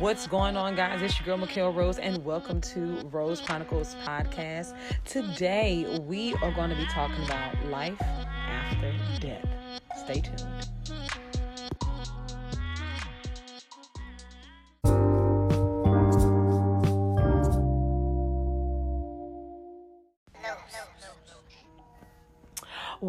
What's going on, guys? It's your girl, Mikhail Rose, and welcome to Rose Chronicles Podcast. Today, we are going to be talking about life after death. Stay tuned.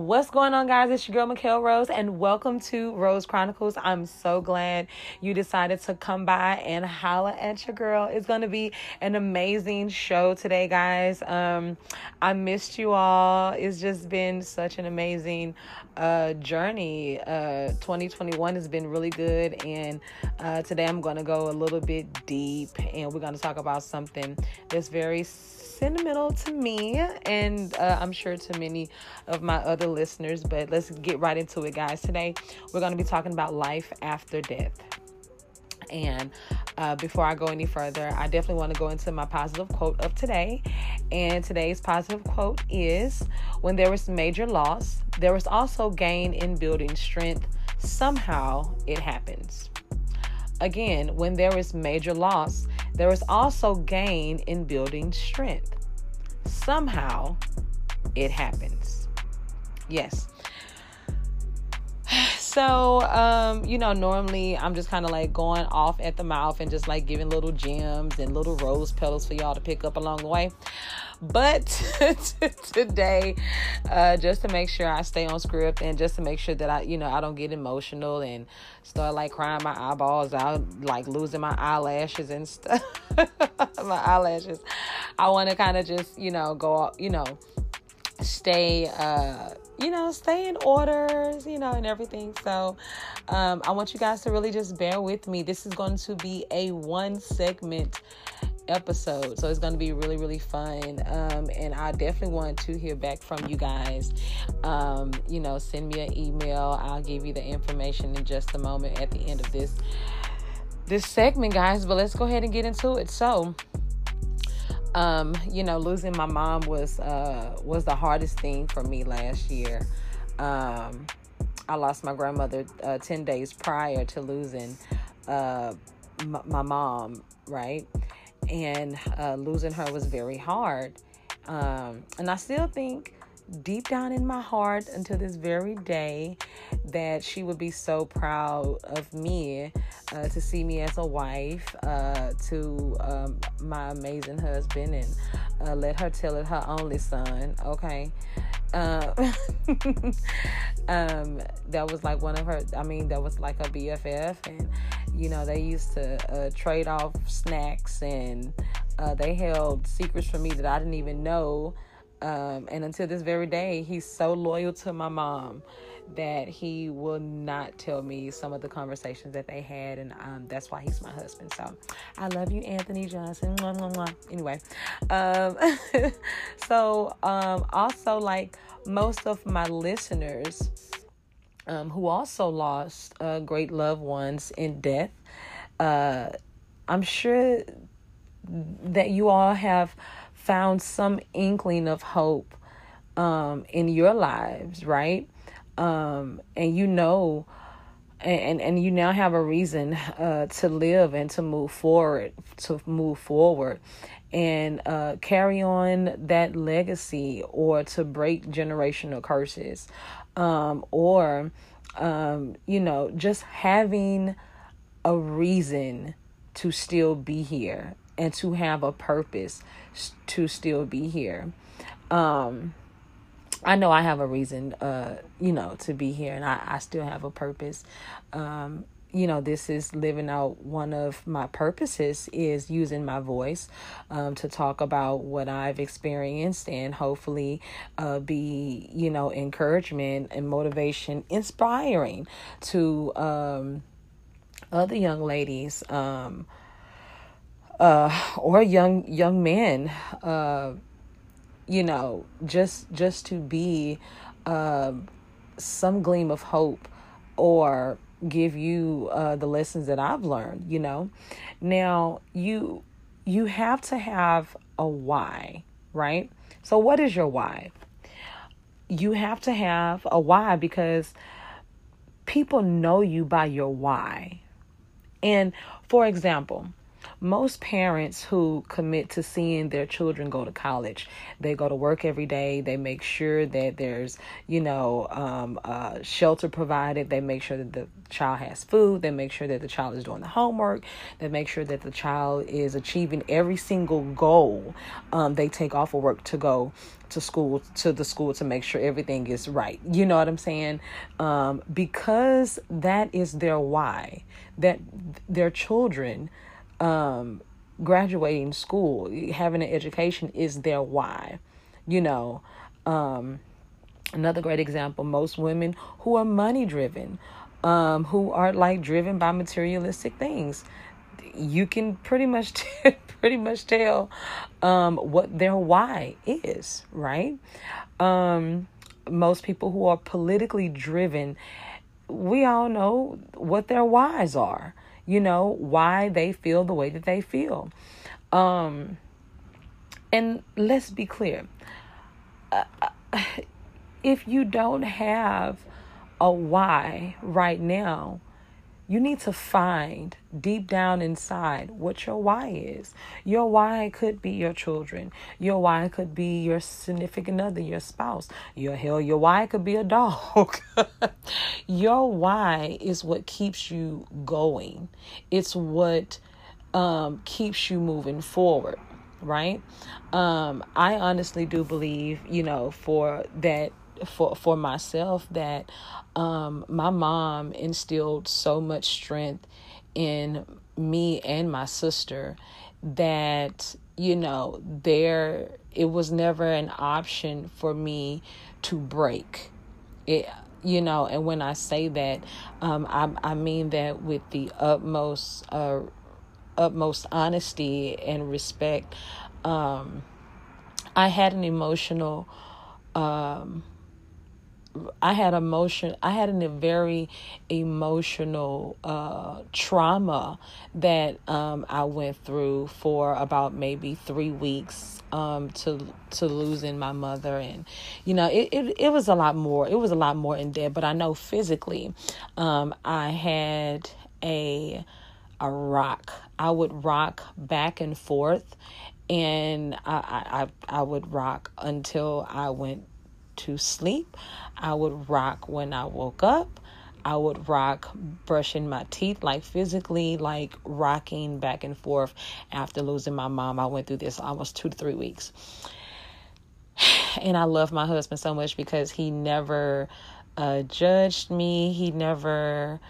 What's going on, guys? It's your girl, Mikhail Rose, and welcome to Rose Chronicles. I'm so glad you decided to come by and holla at your girl. It's going to be an amazing show today, guys. Um, I missed you all. It's just been such an amazing uh, journey. Uh, 2021 has been really good, and uh, today I'm going to go a little bit deep, and we're going to talk about something that's very sentimental to me and uh, I'm sure to many of my other listeners. But let's get right into it, guys. Today, we're going to be talking about life after death. And uh, before I go any further, I definitely want to go into my positive quote of today. And today's positive quote is When there is major loss, there is also gain in building strength. Somehow it happens. Again, when there is major loss, there is also gain in building strength. Somehow it happens. Yes. So, um, you know, normally I'm just kind of like going off at the mouth and just like giving little gems and little rose petals for y'all to pick up along the way. But today, uh, just to make sure I stay on script and just to make sure that I, you know, I don't get emotional and start like crying my eyeballs out, like losing my eyelashes and stuff. my eyelashes. I want to kind of just, you know, go, you know, stay, uh, you know, stay in orders, you know, and everything. So, um, I want you guys to really just bear with me. This is going to be a one segment episode. So it's going to be really, really fun. Um, and I definitely want to hear back from you guys. Um, you know, send me an email. I'll give you the information in just a moment at the end of this this segment, guys. But let's go ahead and get into it. So, um, you know, losing my mom was uh, was the hardest thing for me last year. Um, I lost my grandmother uh, ten days prior to losing uh, my mom, right? And uh, losing her was very hard. Um, and I still think deep down in my heart until this very day that she would be so proud of me uh, to see me as a wife uh, to um, my amazing husband and uh, let her tell it her only son okay uh, um, that was like one of her i mean that was like a bff and you know, they used to uh, trade off snacks and uh, they held secrets from me that I didn't even know. Um, and until this very day, he's so loyal to my mom that he will not tell me some of the conversations that they had, and um, that's why he's my husband. So I love you, Anthony Johnson. Mwah, mwah, mwah. Anyway, um, so um, also like most of my listeners um, who also lost uh, great loved ones in death. Uh, I'm sure that you all have found some inkling of hope um, in your lives, right? Um, and you know, and and you now have a reason uh, to live and to move forward, to move forward, and uh, carry on that legacy, or to break generational curses um, or um, you know, just having a reason to still be here and to have a purpose to still be here. Um, I know I have a reason, uh, you know, to be here, and I, I still have a purpose. Um, you know this is living out one of my purposes is using my voice um, to talk about what i've experienced and hopefully uh, be you know encouragement and motivation inspiring to um, other young ladies um, uh, or young young men uh, you know just just to be uh, some gleam of hope or give you uh, the lessons that I've learned, you know. Now, you you have to have a why, right? So what is your why? You have to have a why because people know you by your why. And for example, most parents who commit to seeing their children go to college they go to work every day they make sure that there's you know um, uh, shelter provided they make sure that the child has food they make sure that the child is doing the homework they make sure that the child is achieving every single goal um, they take off of work to go to school to the school to make sure everything is right. You know what i'm saying? Um, because that is their why that their children um, graduating school, having an education is their why. You know, um, another great example most women who are money driven, um, who are like driven by materialistic things. You can pretty much pretty much tell um, what their why is, right? Um, most people who are politically driven, we all know what their whys are you know, why they feel the way that they feel. Um, and let's be clear uh, if you don't have a why right now, you need to find deep down inside what your why is. Your why could be your children. Your why could be your significant other, your spouse. Your hell, your why could be a dog. your why is what keeps you going. It's what um, keeps you moving forward, right? Um, I honestly do believe, you know, for that for for myself that um, my mom instilled so much strength in me and my sister that you know there it was never an option for me to break. It you know and when i say that um, I, I mean that with the utmost uh, utmost honesty and respect um, i had an emotional um, I had emotion. I had a very emotional uh, trauma that um, I went through for about maybe three weeks um, to to losing my mother, and you know, it, it it was a lot more. It was a lot more in depth. But I know physically, um, I had a a rock. I would rock back and forth, and I I I would rock until I went to sleep. I would rock when I woke up. I would rock brushing my teeth, like physically, like rocking back and forth after losing my mom. I went through this almost two to three weeks. And I love my husband so much because he never uh, judged me. He never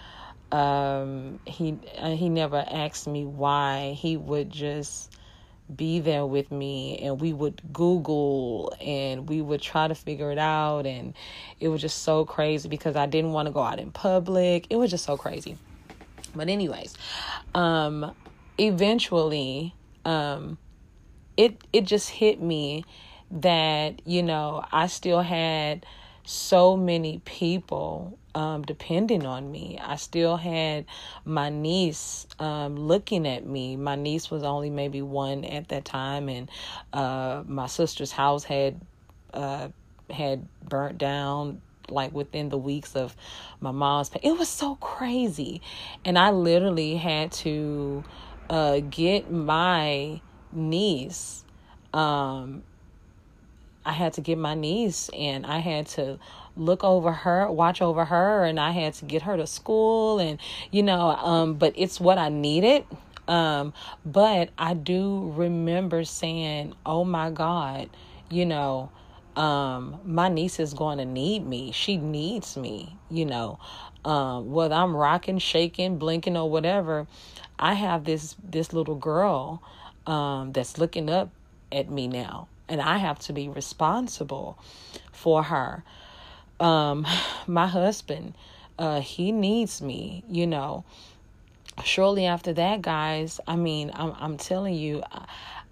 um he uh, he never asked me why he would just be there with me and we would google and we would try to figure it out and it was just so crazy because I didn't want to go out in public. It was just so crazy. But anyways, um eventually um it it just hit me that you know I still had so many people um, depending on me. I still had my niece um, looking at me. My niece was only maybe one at that time, and uh, my sister's house had uh, had burnt down like within the weeks of my mom's. It was so crazy, and I literally had to uh, get my niece. Um, I had to get my niece, and I had to look over her, watch over her, and I had to get her to school and you know, um but it's what I needed. Um but I do remember saying, "Oh my god, you know, um my niece is going to need me. She needs me, you know. Um whether I'm rocking, shaking, blinking or whatever, I have this this little girl um that's looking up at me now and I have to be responsible for her um my husband uh he needs me you know shortly after that guys i mean i'm i'm telling you uh,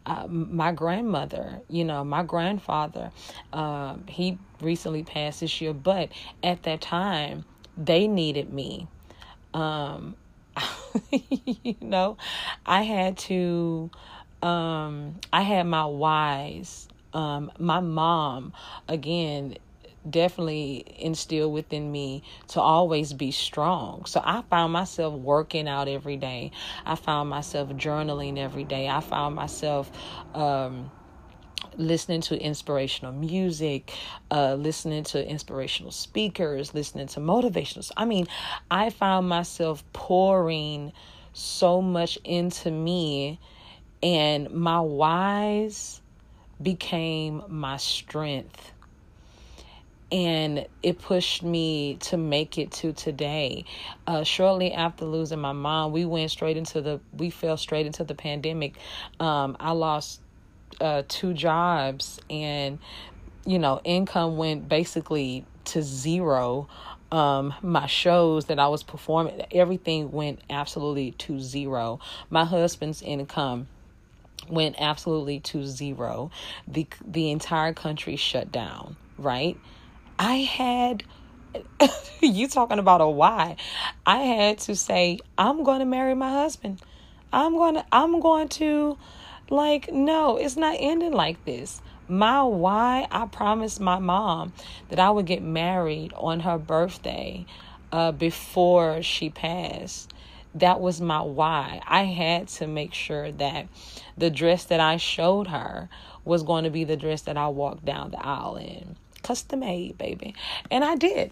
uh, my grandmother, you know, my grandfather, uh, he recently passed this year, but at that time, they needed me. Um, you know, I had to, um, I had my whys. Um, my mom, again, definitely instilled within me to always be strong. So I found myself working out every day. I found myself journaling every day. I found myself um, listening to inspirational music, uh, listening to inspirational speakers, listening to motivational. I mean, I found myself pouring so much into me, and my whys became my strength and it pushed me to make it to today. Uh, shortly after losing my mom, we went straight into the we fell straight into the pandemic. Um, I lost uh, two jobs, and you know, income went basically to zero. Um, my shows that I was performing, everything went absolutely to zero. My husband's income went absolutely to zero. The the entire country shut down, right? I had you talking about a why. I had to say I'm going to marry my husband. I'm going to I'm going to like no, it's not ending like this. My why, I promised my mom that I would get married on her birthday uh, before she passed. That was my why. I had to make sure that the dress that I showed her was going to be the dress that I walked down the aisle in custom made, baby. And I did.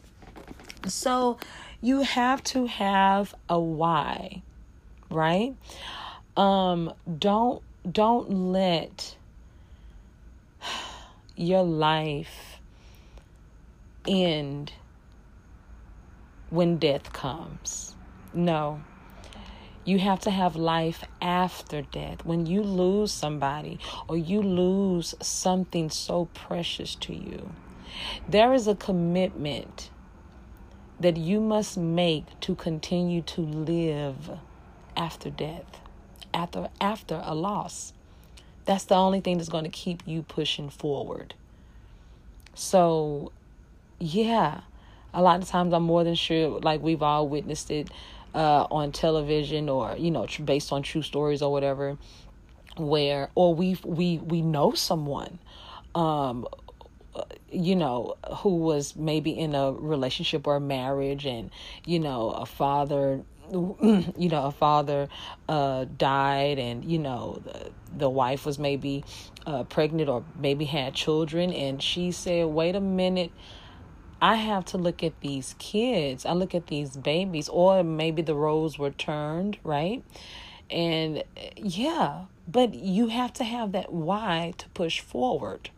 So you have to have a why, right? Um don't don't let your life end when death comes. No. You have to have life after death. When you lose somebody or you lose something so precious to you, there is a commitment that you must make to continue to live after death, after after a loss. That's the only thing that's going to keep you pushing forward. So, yeah, a lot of times I'm more than sure, like we've all witnessed it uh, on television or you know based on true stories or whatever, where or we we we know someone um, you know, who was maybe in a relationship or a marriage and, you know, a father you know a father uh died and you know the, the wife was maybe uh pregnant or maybe had children and she said wait a minute I have to look at these kids. I look at these babies, or maybe the roles were turned, right? And yeah, but you have to have that why to push forward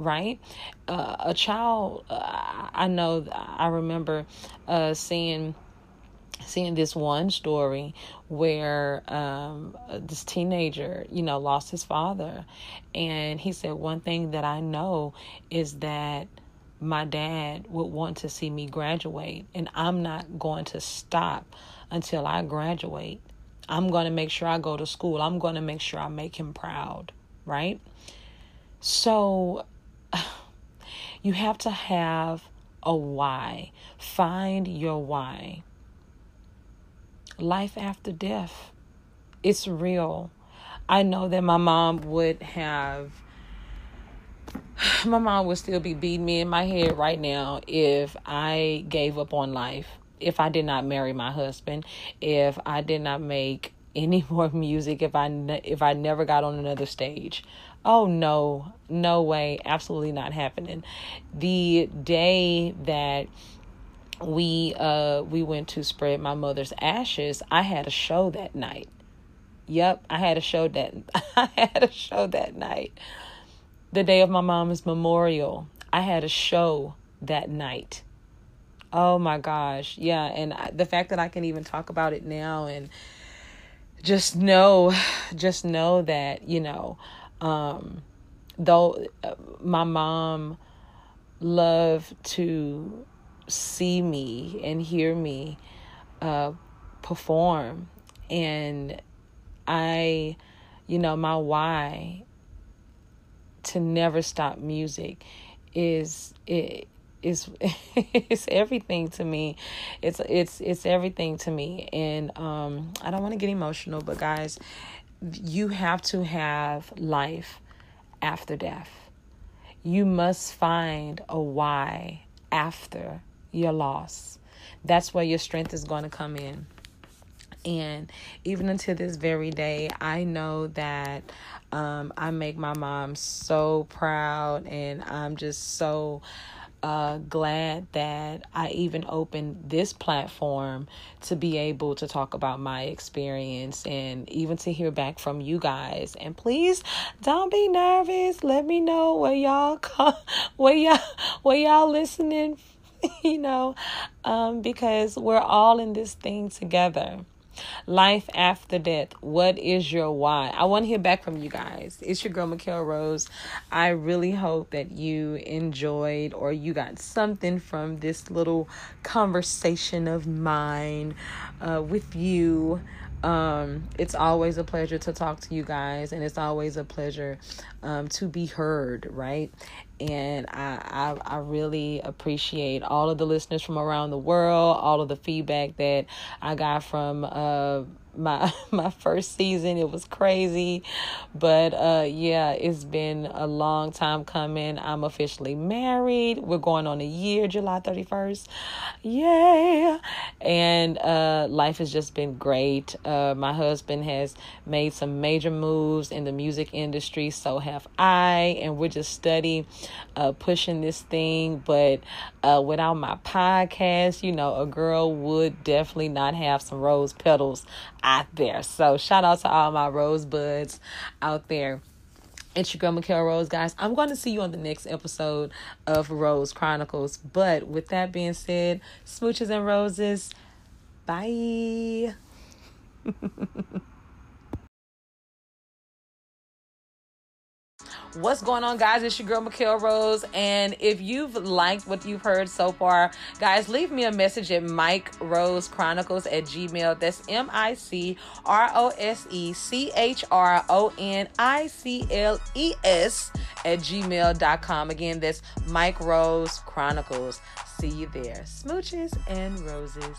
right? Uh, a child, uh, I know, I remember uh, seeing seeing this one story where um, this teenager, you know, lost his father, and he said one thing that I know is that my dad would want to see me graduate, and I'm not going to stop until I graduate. I'm going to make sure I go to school. I'm going to make sure I make him proud, right? So you have to have a why. Find your why. Life after death. It's real. I know that my mom would have my mom would still be beating me in my head right now if I gave up on life, if I did not marry my husband, if I did not make any more music, if I if I never got on another stage. Oh no, no way, absolutely not happening. The day that we uh we went to spread my mother's ashes, I had a show that night. Yep, I had a show that I had a show that night. The day of my mom's memorial, I had a show that night. Oh my gosh. Yeah, and the fact that I can even talk about it now and just know just know that, you know, um, though uh, my mom loved to see me and hear me uh, perform, and I, you know, my why to never stop music is it is it's everything to me. It's it's it's everything to me. And um i don't want to get emotional but guys you have to have life after death. you must find a why after your loss. That's where your strength is going to come in. And even until this very day, I know that um, I make my mom so proud, and I'm just so uh, glad that I even opened this platform to be able to talk about my experience and even to hear back from you guys. And please don't be nervous. Let me know where y'all come, where y'all where y'all listening. You know, um, because we're all in this thing together. Life after death. What is your why? I want to hear back from you guys. It's your girl, Mikhail Rose. I really hope that you enjoyed or you got something from this little conversation of mine uh, with you. Um, it's always a pleasure to talk to you guys, and it's always a pleasure um, to be heard, right? And I, I, I really appreciate all of the listeners from around the world, all of the feedback that I got from uh, my my first season. It was crazy. But uh yeah it's been a long time coming. I'm officially married. We're going on a year july 31st yay and uh life has just been great uh my husband has made some major moves in the music industry so have i and we're just steady uh pushing this thing but uh without my podcast you know a girl would definitely not have some rose petals out there. So shout out to all my rosebuds out there. It's your Mikhail Rose, guys. I'm going to see you on the next episode of Rose Chronicles. But with that being said, smooches and roses, bye. What's going on, guys? It's your girl, Mikhail Rose. And if you've liked what you've heard so far, guys, leave me a message at Mike Rose Chronicles at Gmail. That's M I C R O S E C H R O N I C L E S at gmail.com. Again, that's Mike Rose Chronicles. See you there. Smooches and roses.